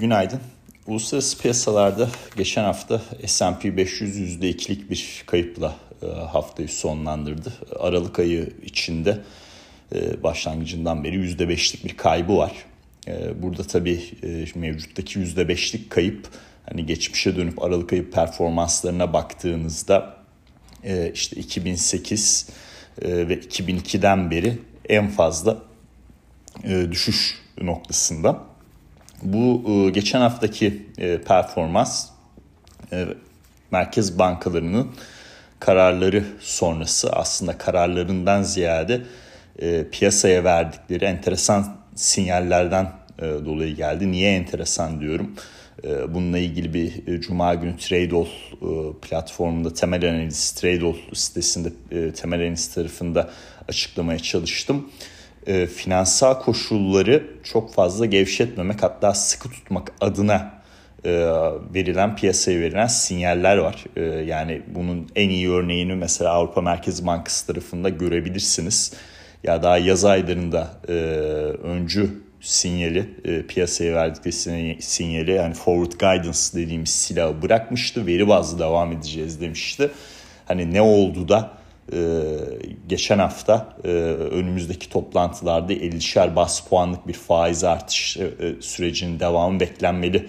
Günaydın. Uluslararası piyasalarda geçen hafta S&P 500 %2'lik bir kayıpla e, haftayı sonlandırdı. Aralık ayı içinde e, başlangıcından beri %5'lik bir kaybı var. E, burada tabii mevcuttaki %5'lik kayıp hani geçmişe dönüp Aralık ayı performanslarına baktığınızda işte 2008 ve 2002'den beri en fazla düşüş noktasında. Bu e, geçen haftaki e, performans e, merkez bankalarının kararları sonrası aslında kararlarından ziyade piyasaya verdikleri enteresan sinyallerden dolayı geldi. Niye enteresan diyorum? Bununla ilgili bir Cuma günü Tradeall platformunda temel analiz Tradeall sitesinde temel analiz tarafında açıklamaya çalıştım e, finansal koşulları çok fazla gevşetmemek hatta sıkı tutmak adına e, verilen piyasaya verilen sinyaller var. E, yani bunun en iyi örneğini mesela Avrupa Merkez Bankası tarafında görebilirsiniz. Ya daha yaz aylarında e, öncü sinyali e, piyasaya verdikleri sinyali yani forward guidance dediğimiz silahı bırakmıştı. Veri bazlı devam edeceğiz demişti. Hani ne oldu da e, geçen hafta e, önümüzdeki toplantılarda 50'şer bas puanlık bir faiz artış e, sürecinin devamı beklenmeli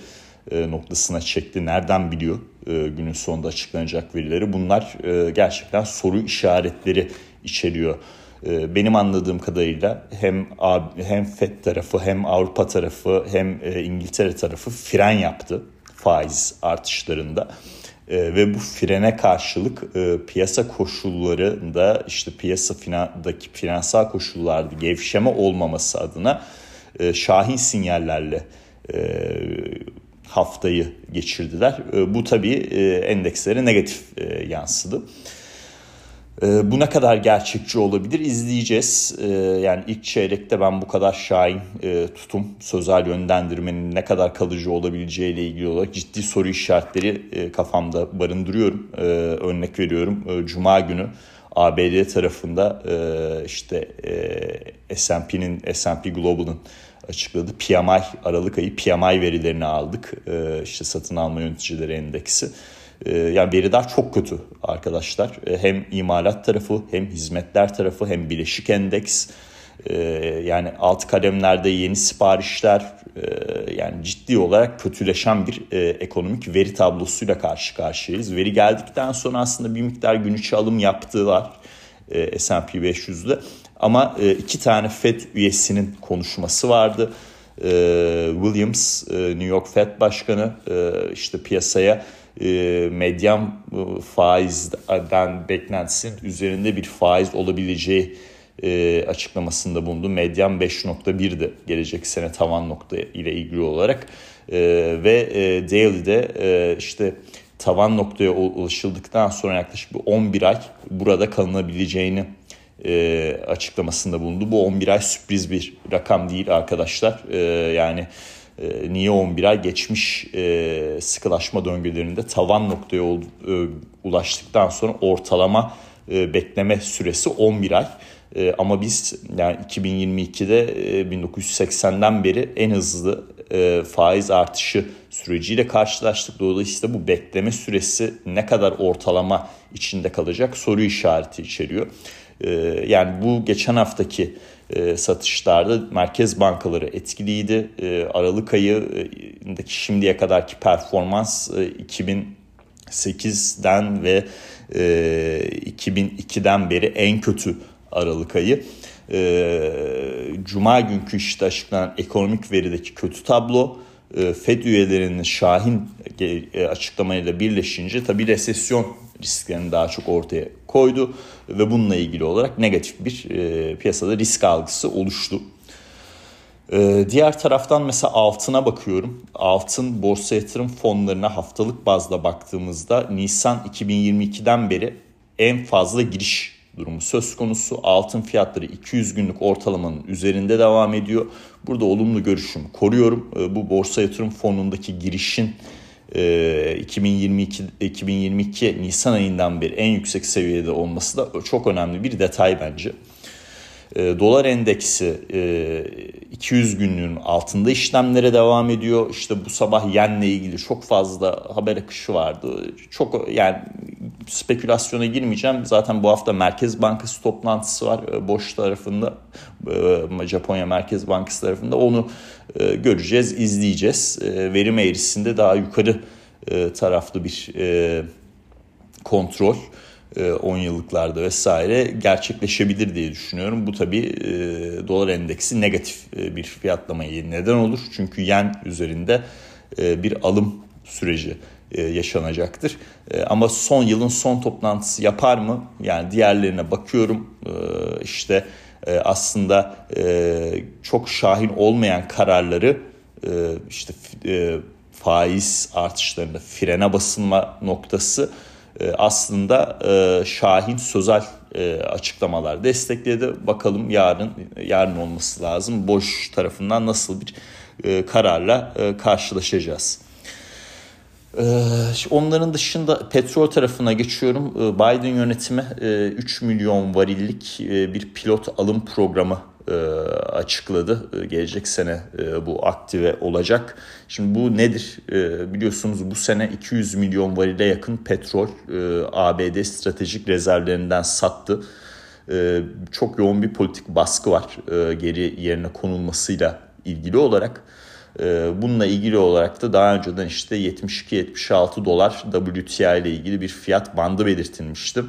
e, noktasına çekti. Nereden biliyor e, günün sonunda açıklanacak verileri? Bunlar e, gerçekten soru işaretleri içeriyor. E, benim anladığım kadarıyla hem hem FED tarafı hem Avrupa tarafı hem e, İngiltere tarafı fren yaptı faiz artışlarında. E, ve bu frene karşılık e, piyasa koşullarında işte piyasa finandaki finansal koşullarda gevşeme olmaması adına e, şahin sinyallerle e, haftayı geçirdiler. E, bu tabii e, endekslere negatif e, yansıdı. Ee, bu ne kadar gerçekçi olabilir izleyeceğiz. Ee, yani ilk çeyrekte ben bu kadar şahin e, tutum, sözel yönlendirmenin ne kadar kalıcı olabileceğiyle ilgili olarak ciddi soru işaretleri e, kafamda barındırıyorum. Ee, örnek veriyorum e, Cuma günü ABD tarafında işte S&P'nin, S&P Global'ın açıkladığı PMI, Aralık ayı PMI verilerini aldık. İşte satın alma yöneticileri endeksi. Ee, yani veriler çok kötü arkadaşlar. Ee, hem imalat tarafı hem hizmetler tarafı hem bileşik endeks. Ee, yani alt kalemlerde yeni siparişler e, yani ciddi olarak kötüleşen bir e, ekonomik veri tablosuyla karşı karşıyayız. Veri geldikten sonra aslında bir miktar gün içi alım yaptılar e, S&P 500'de. Ama iki tane FED üyesinin konuşması vardı. Williams, New York FED Başkanı işte piyasaya e, medyan e, faizden beklentisinin üzerinde bir faiz olabileceği e, açıklamasında bulundu. Medyan 5.1'di gelecek sene tavan nokta ile ilgili olarak e, ve e, Daily'de e, işte tavan noktaya ulaşıldıktan sonra yaklaşık bir 11 ay burada kalınabileceğini e, açıklamasında bulundu. Bu 11 ay sürpriz bir rakam değil arkadaşlar. E, yani e, niye 11 ay geçmiş e, sıkılaşma döngülerinde tavan noktaya ol, e, ulaştıktan sonra ortalama e, bekleme süresi 11 ay. E, ama biz yani 2022'de e, 1980'den beri en hızlı e, faiz artışı süreciyle karşılaştık. Dolayısıyla bu bekleme süresi ne kadar ortalama içinde kalacak soru işareti içeriyor. E, yani bu geçen haftaki e, satışlarda merkez bankaları etkiliydi. E, Aralık ayındaki şimdiye kadarki performans e, 2008'den ve e, 2002'den beri en kötü Aralık ayı. E, Cuma günkü işte açıklanan ekonomik verideki kötü tablo e, FED üyelerinin şahin e, açıklamayla birleşince tabii resesyon risklerini daha çok ortaya koydu ve bununla ilgili olarak negatif bir e, piyasada risk algısı oluştu. E, diğer taraftan mesela altına bakıyorum. Altın borsa yatırım fonlarına haftalık bazda baktığımızda Nisan 2022'den beri en fazla giriş durumu söz konusu. Altın fiyatları 200 günlük ortalamanın üzerinde devam ediyor. Burada olumlu görüşüm koruyorum. E, bu borsa yatırım fonundaki girişin 2022 ee, 2022 Nisan ayından beri en yüksek seviyede olması da çok önemli bir detay bence. E, dolar endeksi e, 200 günlüğün altında işlemlere devam ediyor. İşte bu sabah yenle ilgili çok fazla haber akışı vardı. Çok yani spekülasyona girmeyeceğim. Zaten bu hafta Merkez Bankası toplantısı var e, Boş tarafında. E, Japonya Merkez Bankası tarafında. Onu e, göreceğiz, izleyeceğiz. E, verim eğrisinde daha yukarı e, taraflı bir e, kontrol 10 e, yıllıklarda vesaire gerçekleşebilir diye düşünüyorum. Bu tabii e, dolar endeksi negatif e, bir fiyatlamaya neden olur. Çünkü yen üzerinde bir alım süreci yaşanacaktır. Ama son yılın son toplantısı yapar mı? Yani diğerlerine bakıyorum işte aslında çok şahin olmayan kararları işte faiz artışlarında frene basılma noktası aslında e, Şahin sözel e, açıklamalar destekledi. Bakalım yarın yarın olması lazım. Boş tarafından nasıl bir kararla karşılaşacağız. Onların dışında petrol tarafına geçiyorum. Biden yönetimi 3 milyon varillik bir pilot alım programı e, açıkladı. E, gelecek sene e, bu aktive olacak. Şimdi bu nedir? Biliyorsunuz bu sene 200 milyon varile yakın petrol ABD stratejik rezervlerinden sattı. Çok yoğun bir politik baskı var geri yerine konulmasıyla ilgili olarak. Bununla ilgili olarak da daha önceden işte 72-76 dolar WTI ile ilgili bir fiyat bandı belirtilmişti.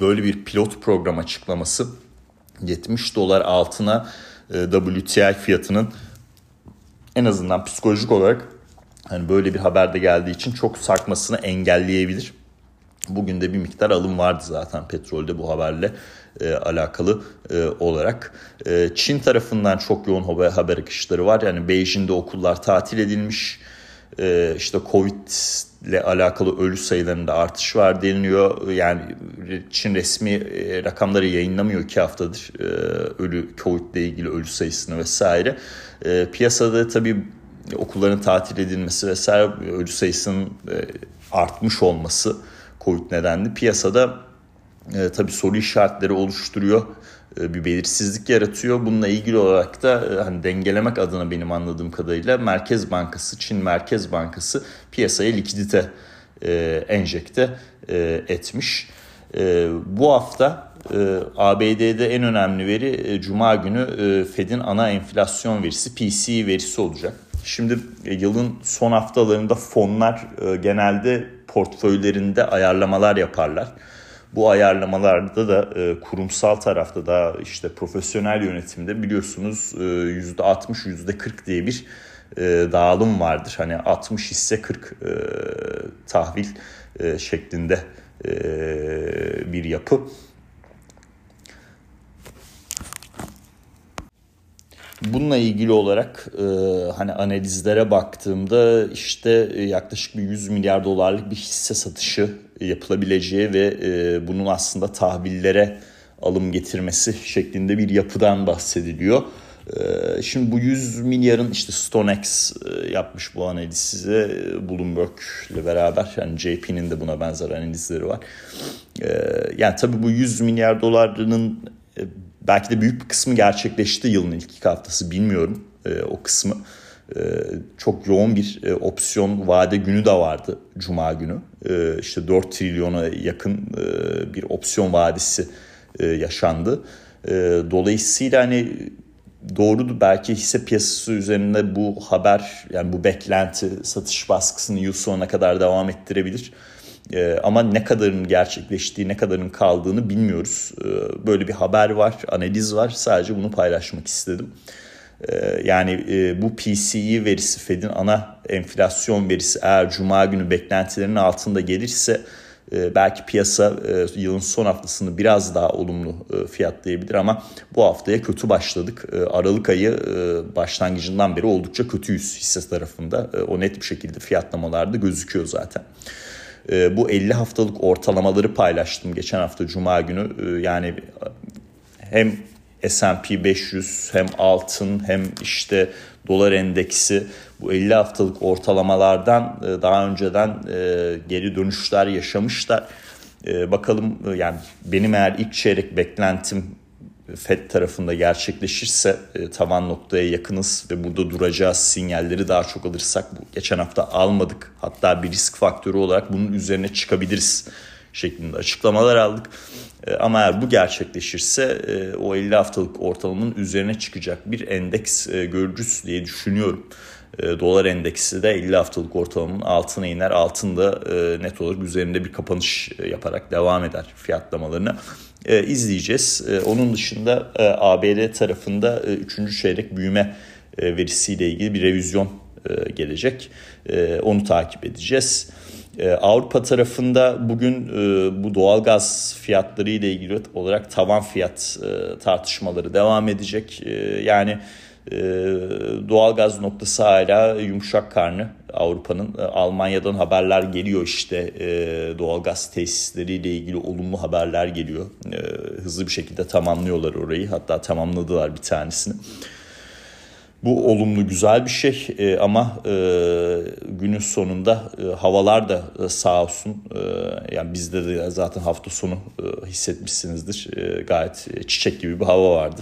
Böyle bir pilot program açıklaması 70 dolar altına e, WTI fiyatının en azından psikolojik olarak hani böyle bir haberde geldiği için çok sarkmasını engelleyebilir. Bugün de bir miktar alım vardı zaten petrolde bu haberle e, alakalı e, olarak. E, Çin tarafından çok yoğun haber, haber akışları var. Yani Beijing'de okullar tatil edilmiş. E, işte Covid ile alakalı ölü sayılarında artış var deniliyor. Yani Çin resmi e, rakamları yayınlamıyor iki haftadır e, ölü Covid ile ilgili ölü sayısını vesaire. E, piyasada tabii okulların tatil edilmesi vesaire ölü sayısının artmış olması Covid nedenli piyasada tabii soru işaretleri oluşturuyor. E, bir belirsizlik yaratıyor. Bununla ilgili olarak da e, hani dengelemek adına benim anladığım kadarıyla Merkez Bankası, Çin Merkez Bankası piyasaya likidite e, enjekte etmiş. Bu hafta ABD'de en önemli veri Cuma günü Fed'in ana enflasyon verisi PCE verisi olacak. Şimdi yılın son haftalarında fonlar genelde portföylerinde ayarlamalar yaparlar. Bu ayarlamalarda da e, kurumsal tarafta da işte profesyonel yönetimde biliyorsunuz e, %60 %40 diye bir e, dağılım vardır. Hani 60 hisse 40 e, tahvil e, şeklinde e, bir yapı. Bununla ilgili olarak e, hani analizlere baktığımda işte e, yaklaşık bir 100 milyar dolarlık bir hisse satışı yapılabileceği ve e, bunun aslında tahvillere alım getirmesi şeklinde bir yapıdan bahsediliyor. E, şimdi bu 100 milyarın işte StoneX e, yapmış bu analizi Bloomberg ile beraber yani JP'nin de buna benzer analizleri var. E, yani tabii bu 100 milyar dolarının e, belki de büyük bir kısmı gerçekleşti yılın ilk iki haftası bilmiyorum e, o kısmı. E, çok yoğun bir e, opsiyon vade günü de vardı Cuma günü. E, işte 4 trilyona yakın e, bir opsiyon vadisi e, yaşandı. E, dolayısıyla hani doğrudu belki hisse piyasası üzerinde bu haber yani bu beklenti satış baskısını yıl sonuna kadar devam ettirebilir. E, ama ne kadarın gerçekleştiği, ne kadarın kaldığını bilmiyoruz. E, böyle bir haber var, analiz var. Sadece bunu paylaşmak istedim. E, yani e, bu PCE verisi, Fed'in ana enflasyon verisi eğer Cuma günü beklentilerinin altında gelirse e, belki piyasa e, yılın son haftasını biraz daha olumlu fiyatlayabilir ama bu haftaya kötü başladık. Aralık ayı başlangıcından beri oldukça kötüyüz hisse tarafında. O net bir şekilde fiyatlamalarda gözüküyor zaten. Ee, bu 50 haftalık ortalamaları paylaştım geçen hafta Cuma günü. Ee, yani hem S&P 500 hem altın hem işte dolar endeksi bu 50 haftalık ortalamalardan e, daha önceden e, geri dönüşler yaşamışlar. Bakalım e, yani benim eğer ilk çeyrek beklentim FED tarafında gerçekleşirse e, tavan noktaya yakınız ve burada duracağız sinyalleri daha çok alırsak bu geçen hafta almadık. Hatta bir risk faktörü olarak bunun üzerine çıkabiliriz şeklinde açıklamalar aldık. E, ama eğer bu gerçekleşirse e, o 50 haftalık ortalamanın üzerine çıkacak bir endeks e, görürüz diye düşünüyorum. Dolar endeksi de 50 haftalık ortalamanın altına iner. Altında net olarak üzerinde bir kapanış yaparak devam eder fiyatlamalarını. izleyeceğiz. Onun dışında ABD tarafında 3. çeyrek büyüme verisiyle ilgili bir revizyon gelecek. Onu takip edeceğiz. Ee, Avrupa tarafında bugün e, bu doğalgaz fiyatları ile ilgili olarak tavan fiyat e, tartışmaları devam edecek. E, yani doğalgaz noktası hala yumuşak karnı Avrupa'nın. Almanya'dan haberler geliyor işte doğalgaz tesisleriyle ilgili olumlu haberler geliyor. Hızlı bir şekilde tamamlıyorlar orayı hatta tamamladılar bir tanesini. Bu olumlu güzel bir şey e, ama e, günün sonunda e, havalar da e, sağ olsun e, yani bizde de zaten hafta sonu e, hissetmişsinizdir e, gayet çiçek gibi bir hava vardı.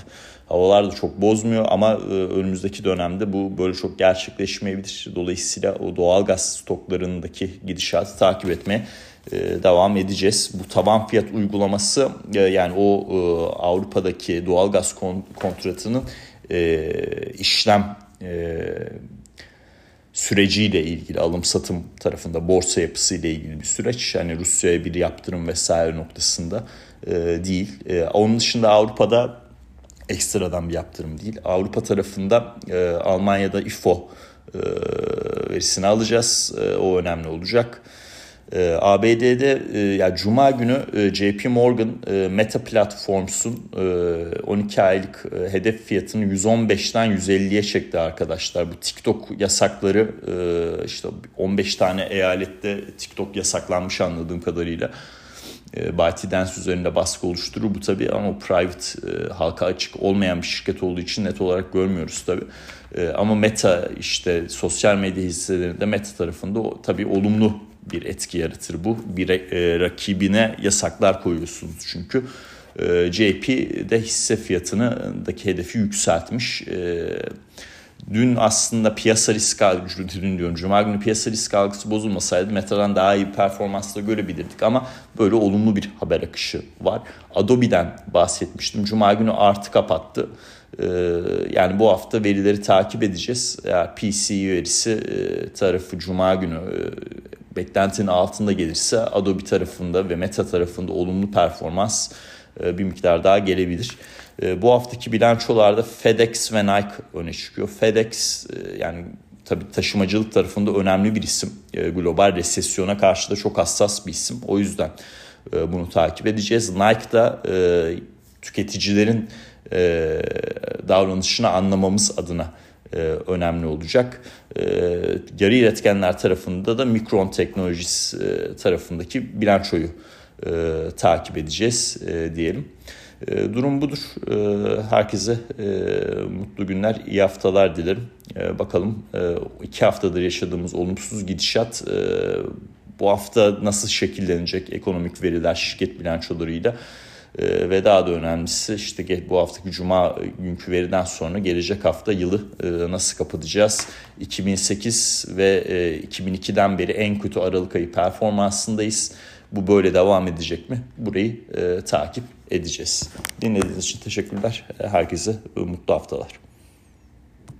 Havalar da çok bozmuyor ama e, önümüzdeki dönemde bu böyle çok gerçekleşmeyebilir. Dolayısıyla o doğal gaz stoklarındaki gidişatı takip etmeye devam edeceğiz. Bu taban fiyat uygulaması e, yani o e, Avrupa'daki doğal gaz kon, kontratının işlem süreciyle ilgili alım satım tarafında borsa yapısıyla ilgili bir süreç. Yani Rusya'ya bir yaptırım vesaire noktasında e, değil. E, onun dışında Avrupa'da ekstradan bir yaptırım değil. Avrupa tarafında e, Almanya'da IFO e, verisini alacağız. E, o önemli olacak. E, ABD'de e, yani Cuma günü e, JP Morgan e, Meta Platforms'un e, 12 aylık e, hedef fiyatını 115'ten 150'ye çekti arkadaşlar. Bu TikTok yasakları e, işte 15 tane eyalette TikTok yasaklanmış anladığım kadarıyla. E, ByteDance üzerinde baskı oluşturur bu tabii ama private e, halka açık olmayan bir şirket olduğu için net olarak görmüyoruz tabii. E, ama Meta işte sosyal medya hisselerinde Meta tarafında o, tabii olumlu bir etki yaratır bu. Bir e, rakibine yasaklar koyuyorsunuz çünkü. E, JP de hisse fiyatındaki hedefi yükseltmiş. E, dün aslında piyasa risk algısı, dün diyorum Cuma günü piyasa risk algısı bozulmasaydı Meta'dan daha iyi bir performansla görebilirdik ama böyle olumlu bir haber akışı var. Adobe'den bahsetmiştim. Cuma günü artı kapattı. Ee, yani bu hafta verileri takip edeceğiz. Eğer PCE verisi e, tarafı Cuma günü e, beklentinin altında gelirse Adobe tarafında ve Meta tarafında olumlu performans e, bir miktar daha gelebilir. E, bu haftaki bilançolarda FedEx ve Nike öne çıkıyor. FedEx e, yani tabii taşımacılık tarafında önemli bir isim. Global resesyona karşı da çok hassas bir isim. O yüzden bunu takip edeceğiz. Nike da tüketicilerin davranışını anlamamız adına e, önemli olacak. E, yarı iletkenler tarafında da Mikron Teknolojisi e, tarafındaki bilançoyu e, takip edeceğiz e, diyelim. E, durum budur. E, herkese e, mutlu günler, iyi haftalar dilerim. E, bakalım e, iki haftadır yaşadığımız olumsuz gidişat e, bu hafta nasıl şekillenecek ekonomik veriler, şirket bilançolarıyla ee, ve daha da önemlisi işte bu haftaki cuma günkü veriden sonra gelecek hafta yılı e, nasıl kapatacağız? 2008 ve 2002'den e, beri en kötü Aralık ayı performansındayız. Bu böyle devam edecek mi? Burayı e, takip edeceğiz. Dinlediğiniz için teşekkürler. Herkese mutlu haftalar.